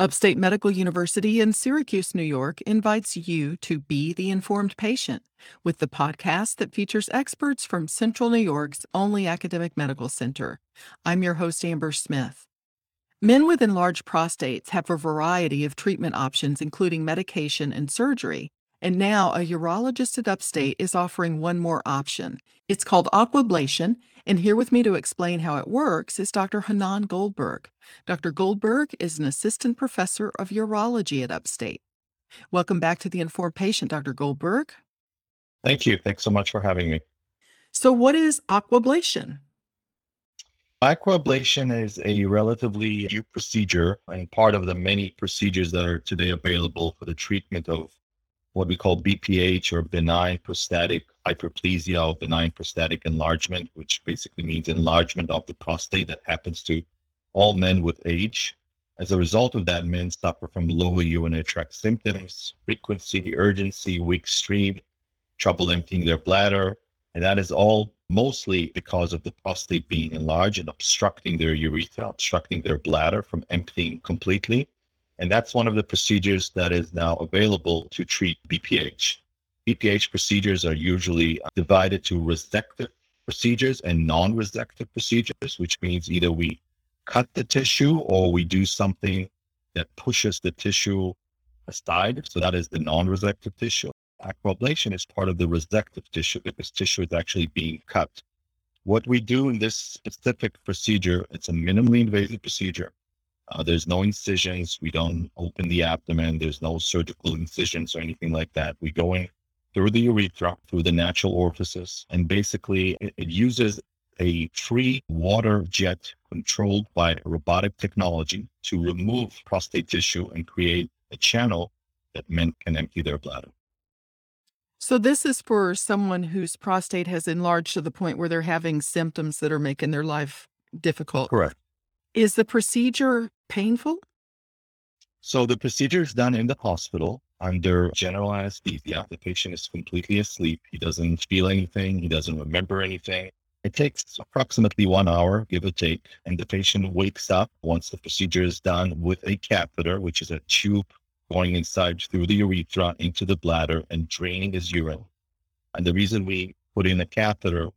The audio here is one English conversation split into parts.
Upstate Medical University in Syracuse, New York invites you to be the informed patient with the podcast that features experts from Central New York's only academic medical center. I'm your host, Amber Smith. Men with enlarged prostates have a variety of treatment options, including medication and surgery. And now a urologist at mm. Upstate is offering one more option. It's called aquablation. And here with me to explain how it works is Dr. Hanan Goldberg. Dr. Goldberg is an assistant professor of urology at Upstate. Welcome back to the Informed Patient, Dr. Goldberg. Thank you. Thanks so much for having me. So, what is aquablation? Aquablation is a relatively new procedure and part of the many procedures that are today available for the treatment of what we call BPH or benign prostatic hyperplasia or benign prostatic enlargement, which basically means enlargement of the prostate that happens to all men with age. As a result of that, men suffer from lower urinary tract symptoms, frequency, urgency, weak stream, trouble emptying their bladder. And that is all mostly because of the prostate being enlarged and obstructing their urethra, obstructing their bladder from emptying completely. And that's one of the procedures that is now available to treat BPH. BPH procedures are usually uh, divided to resective procedures and non resective procedures, which means either we cut the tissue or we do something that pushes the tissue aside. So that is the non resective tissue. Aquablation is part of the resective tissue because tissue is actually being cut. What we do in this specific procedure, it's a minimally invasive procedure. Uh, there's no incisions. We don't open the abdomen. There's no surgical incisions or anything like that. We go in through the urethra, through the natural orifices, and basically it, it uses a free water jet controlled by robotic technology to remove prostate tissue and create a channel that men can empty their bladder. So, this is for someone whose prostate has enlarged to the point where they're having symptoms that are making their life difficult. Correct. Is the procedure painful? So the procedure is done in the hospital under general anesthesia. The patient is completely asleep. He doesn't feel anything. He doesn't remember anything. It takes approximately one hour, give or take, and the patient wakes up once the procedure is done with a catheter, which is a tube going inside through the urethra into the bladder and draining his urine. And the reason we put in a catheter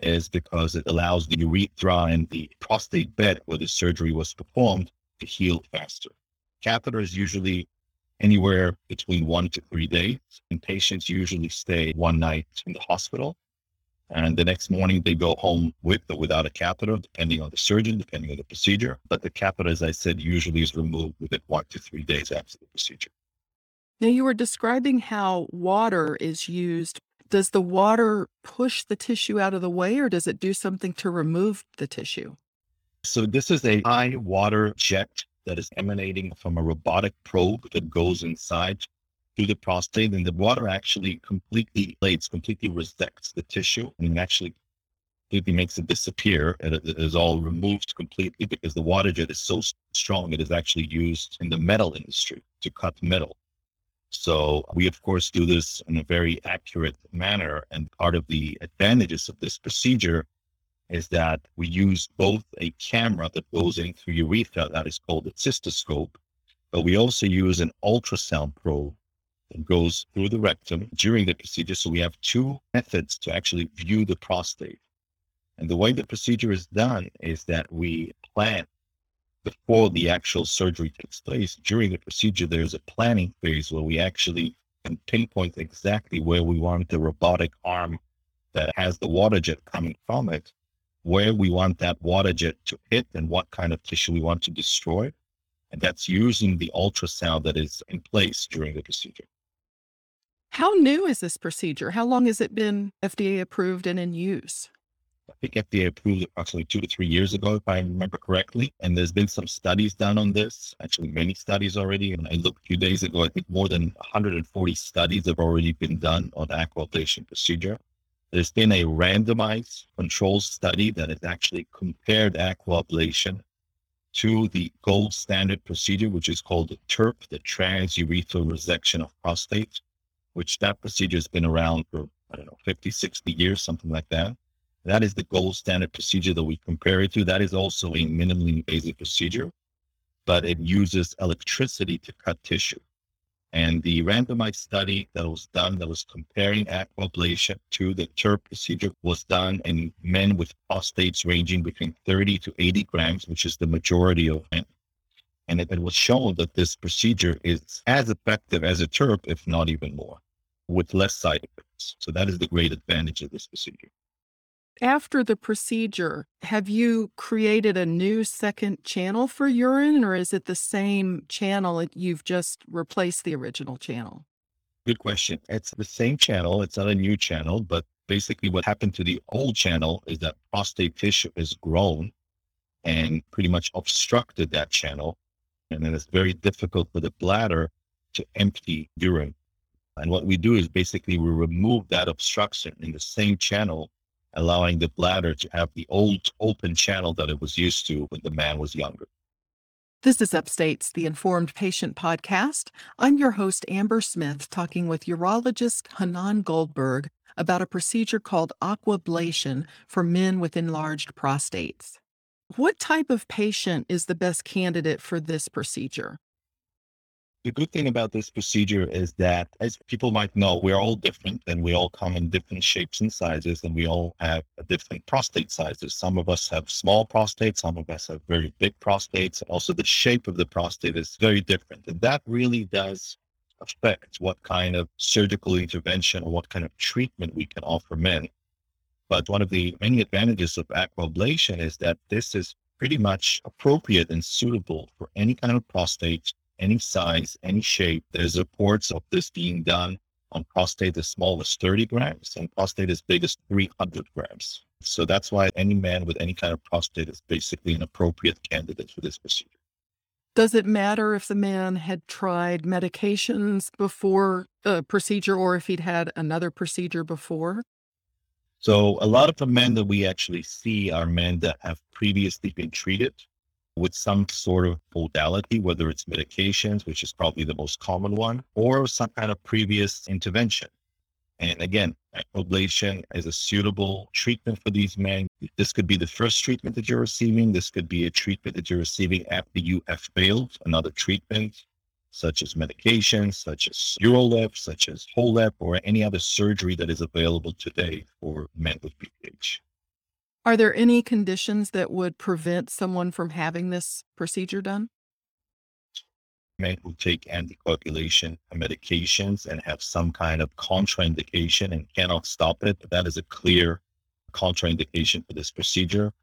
is because it allows the urethra and the prostate bed where the surgery was performed to heal faster. Catheter is usually anywhere between one to three days, and patients usually stay one night in the hospital. And the next morning they go home with or without a catheter, depending on the surgeon, depending on the procedure. But the catheter, as I said, usually is removed within one to three days after the procedure. Now, you were describing how water is used does the water push the tissue out of the way or does it do something to remove the tissue? So, this is a high water jet that is emanating from a robotic probe that goes inside to the prostate, and the water actually completely ablates, completely resects the tissue and actually completely makes it disappear. It is all removed completely because the water jet is so strong, it is actually used in the metal industry to cut metal. So we, of course, do this in a very accurate manner. And part of the advantages of this procedure is that we use both a camera that goes in through urethra, that is called a cystoscope, but we also use an ultrasound probe that goes through the rectum during the procedure. So we have two methods to actually view the prostate. And the way the procedure is done is that we plant before the actual surgery takes place, during the procedure, there's a planning phase where we actually can pinpoint exactly where we want the robotic arm that has the water jet coming from it, where we want that water jet to hit and what kind of tissue we want to destroy. And that's using the ultrasound that is in place during the procedure. How new is this procedure? How long has it been FDA approved and in use? I think FDA approved it approximately two to three years ago, if I remember correctly. And there's been some studies done on this, actually many studies already. And I looked a few days ago, I think more than 140 studies have already been done on aquablation procedure. There's been a randomized control study that has actually compared aquablation to the gold standard procedure, which is called the TURP, the transurethral resection of prostate, which that procedure has been around for, I don't know, 50, 60 years, something like that. That is the gold standard procedure that we compare it to. That is also a minimally invasive procedure. but it uses electricity to cut tissue. And the randomized study that was done that was comparing aquablation to the TURP procedure was done in men with prostates ranging between 30 to 80 grams, which is the majority of men. And it, it was shown that this procedure is as effective as a TURP, if not even more, with less side effects. So that is the great advantage of this procedure. After the procedure, have you created a new second channel for urine, or is it the same channel? You've just replaced the original channel? Good question. It's the same channel. It's not a new channel, but basically what happened to the old channel is that prostate tissue has grown and pretty much obstructed that channel. And then it's very difficult for the bladder to empty urine. And what we do is basically we remove that obstruction in the same channel allowing the bladder to have the old open channel that it was used to when the man was younger. This is Upstate's The Informed Patient Podcast. I'm your host, Amber Smith, talking with urologist Hanan Goldberg about a procedure called aquablation for men with enlarged prostates. What type of patient is the best candidate for this procedure? The good thing about this procedure is that, as people might know, we're all different and we all come in different shapes and sizes, and we all have different prostate sizes. Some of us have small prostates, some of us have very big prostates. Also, the shape of the prostate is very different. And that really does affect what kind of surgical intervention or what kind of treatment we can offer men. But one of the many advantages of aquablation is that this is pretty much appropriate and suitable for any kind of prostate any size, any shape. There's reports of this being done on prostate as small as 30 grams and prostate as big as 300 grams. So that's why any man with any kind of prostate is basically an appropriate candidate for this procedure. Does it matter if the man had tried medications before the procedure or if he'd had another procedure before? So, a lot of the men that we actually see are men that have previously been treated with some sort of modality, whether it's medications, which is probably the most common one, or some kind of previous intervention. And again, ablation is a suitable treatment for these men. This could be the first treatment that you're receiving. This could be a treatment that you're receiving after you have failed another treatment, such as medications, such as UroLift, such as HoLEP, or any other surgery that is available today for men with BPH. Are there any conditions that would prevent someone from having this procedure done? Men who take anticoagulation medications and have some kind of contraindication and cannot stop it, that is a clear contraindication for this procedure.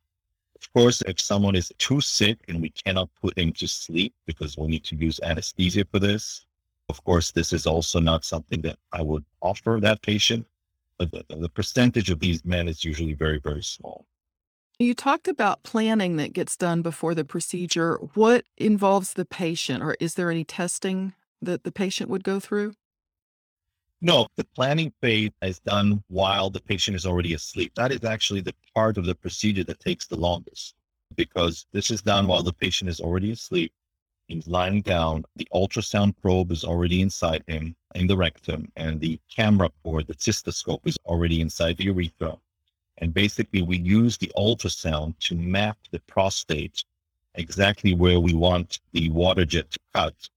Of course, if someone is too sick and we cannot put him to sleep because we'll need to use anesthesia for this, of course, this is also not something that I would offer that patient. But the, the percentage of these men is usually very, very small. You talked about planning that gets done before the procedure. What involves the patient, or is there any testing that the patient would go through? No, the planning phase is done while the patient is already asleep. That is actually the part of the procedure that takes the longest because this is done while the patient is already asleep. He's lying down. The ultrasound probe is already inside him in the rectum, and the camera or the cystoscope is already inside the urethra. And basically, we use the ultrasound to map the prostate exactly where we want the water jet to cut.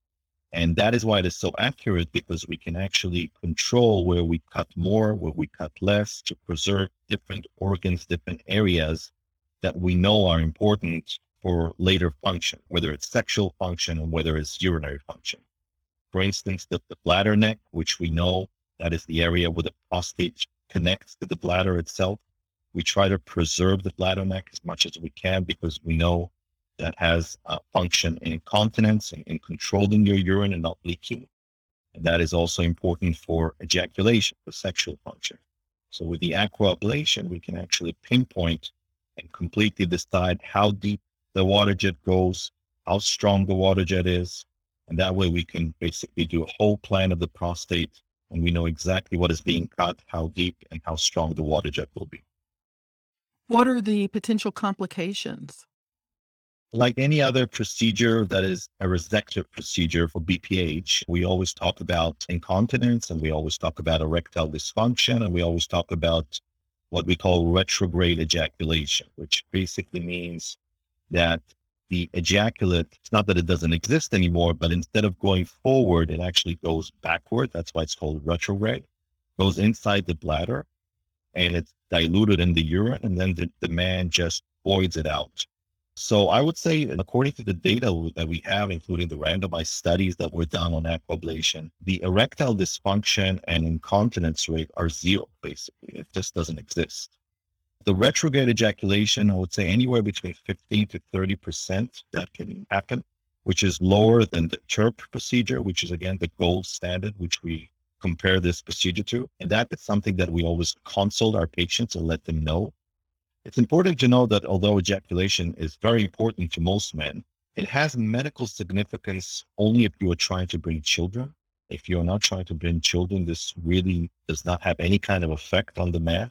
And that is why it is so accurate because we can actually control where we cut more, where we cut less to preserve different organs, different areas that we know are important for later function, whether it's sexual function or whether it's urinary function. For instance, the, the bladder neck, which we know that is the area where the prostate connects to the bladder itself. We try to preserve the bladder neck as much as we can because we know that has a function in incontinence and in controlling your urine and not leaking. And that is also important for ejaculation, for sexual function. So with the aquablation, we can actually pinpoint and completely decide how deep the water jet goes, how strong the water jet is. And that way we can basically do a whole plan of the prostate and we know exactly what is being cut, how deep and how strong the water jet will be. What are the potential complications? Like any other procedure that is a resective procedure for BPH, we always talk about incontinence and we always talk about erectile dysfunction and we always talk about what we call retrograde ejaculation, which basically means that the ejaculate, it's not that it doesn't exist anymore, but instead of going forward, it actually goes backward. That's why it's called retrograde. Goes inside the bladder and it's diluted in the urine, and then the, the man just voids it out. So I would say, according to the data that we have, including the randomized studies that were done on aquablation, the erectile dysfunction and incontinence rate are zero, basically. It just doesn't exist. The retrograde ejaculation, I would say anywhere between 15 to 30% that can happen, which is lower than the TURP procedure, which is again the gold standard, which we compare this procedure to. And that is something that we always consult our patients and let them know. It's important to know that although ejaculation is very important to most men, it has medical significance only if you are trying to bring children. If you're not trying to bring children, this really does not have any kind of effect on the man.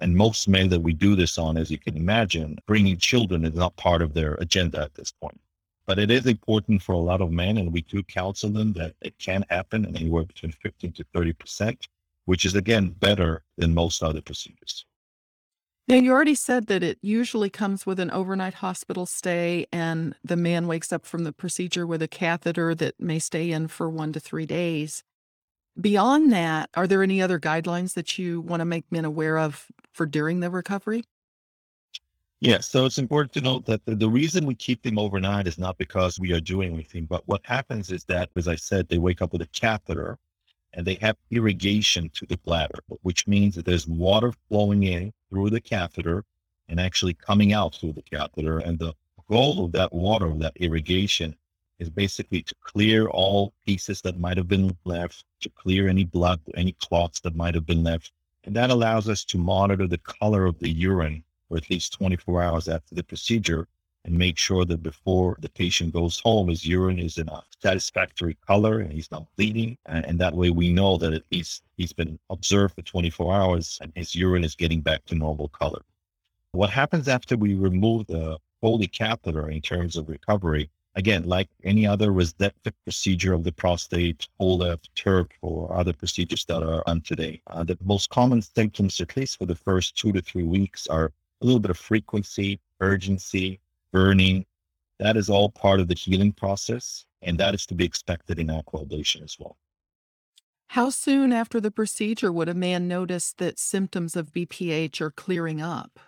And most men that we do this on, as you can imagine, bringing children is not part of their agenda at this point. But it is important for a lot of men, and we do counsel them that it can happen anywhere between 15 to 30%, which is again better than most other procedures. Now, you already said that it usually comes with an overnight hospital stay, and the man wakes up from the procedure with a catheter that may stay in for one to three days. Beyond that, are there any other guidelines that you want to make men aware of for during the recovery? Yes. So it's important to note that the, the reason we keep them overnight is not because we are doing anything, but what happens is that, as I said, they wake up with a catheter and they have irrigation to the bladder, which means that there's water flowing in through the catheter and actually coming out through the catheter. And the goal of that water, of that irrigation, is basically to clear all pieces that might have been left, to clear any blood, any clots that might have been left. And that allows us to monitor the color of the urine for at least 24 hours after the procedure and make sure that before the patient goes home, his urine is in a satisfactory color and he's not bleeding. And, and, that way we know that at least he's been observed for 24 hours and his urine is getting back to normal color. What happens after we remove the Foley catheter in terms of recovery? Again, like any other resective procedure of the prostate, HoLEP, TURP, or other procedures that are on today, uh, the most common symptoms, at least for the first two to three weeks, are a little bit of frequency, urgency, burning. That is all part of the healing process. And that is to be expected in aquablation as well. How soon after the procedure would a man notice that symptoms of BPH are clearing up?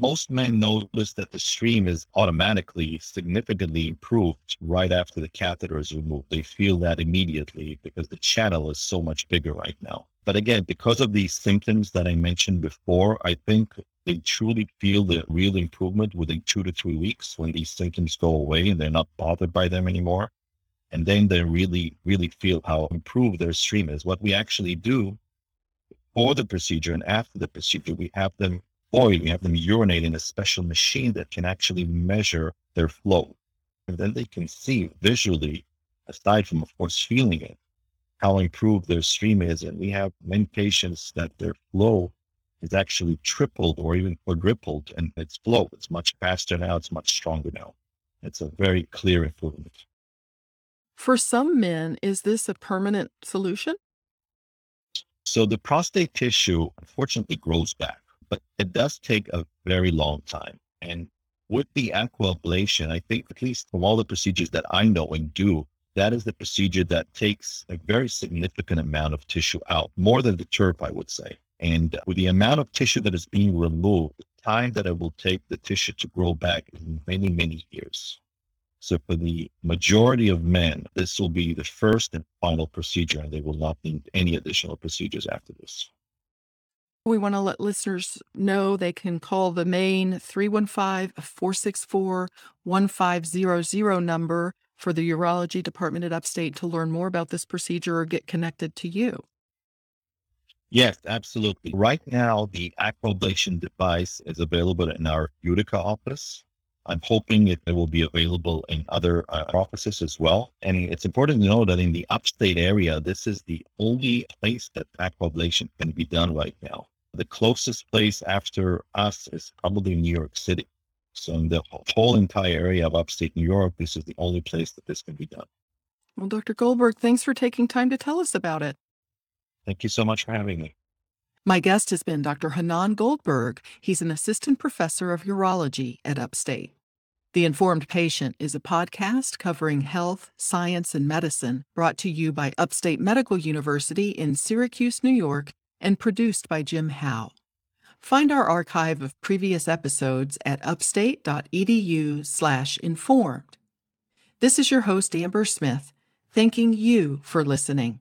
Most men notice that the stream is automatically significantly improved right after the catheter is removed. They feel that immediately because the channel is so much bigger right now. But again, because of these symptoms that I mentioned before, I think they truly feel the real improvement within two to three weeks when these symptoms go away and they're not bothered by them anymore. And then they really, really feel how improved their stream is. What we actually do for the procedure and after the procedure, we have them void, we have them urinate in a special machine that can actually measure their flow. And then they can see visually, aside from, of course, feeling it, how improved their stream is. And we have many patients that their flow is actually tripled or even quadrupled and its flow. It's much faster now. It's much stronger now. It's a very clear improvement. For some men, is this a permanent solution? So the prostate tissue unfortunately grows back, but it does take a very long time. And with the aquablation, I think at least from all the procedures that I know and do, that is the procedure that takes a very significant amount of tissue out, more than the TURP, I would say. And with the amount of tissue that is being removed, the time that it will take the tissue to grow back is many, many years. So for the majority of men, this will be the first and final procedure, and they will not need any additional procedures after this. We want to let listeners know they can call the main 315 464 1500 number for the urology department at Upstate to learn more about this procedure or get connected to you. Yes, absolutely. Right now, the aquablation device is available in our Utica office. I'm hoping it will be available in other uh, offices as well. And it's important to know that in the upstate area, this is the only place that aquablation can be done right now. The closest place after us is probably New York City. So in the whole entire area of upstate New York, this is the only place that this can be done. Well, Dr. Goldberg, thanks for taking time to tell us about it. Thank you so much for having me. My guest has been Dr. Hanan Goldberg. He's an assistant professor of urology at Upstate. The Informed Patient is a podcast covering health, science, and medicine brought to you by Upstate Medical University in Syracuse, New York, and produced by Jim Howe. Find our archive of previous episodes at upstate.edu/informed. This is your host Amber Smith, thanking you for listening.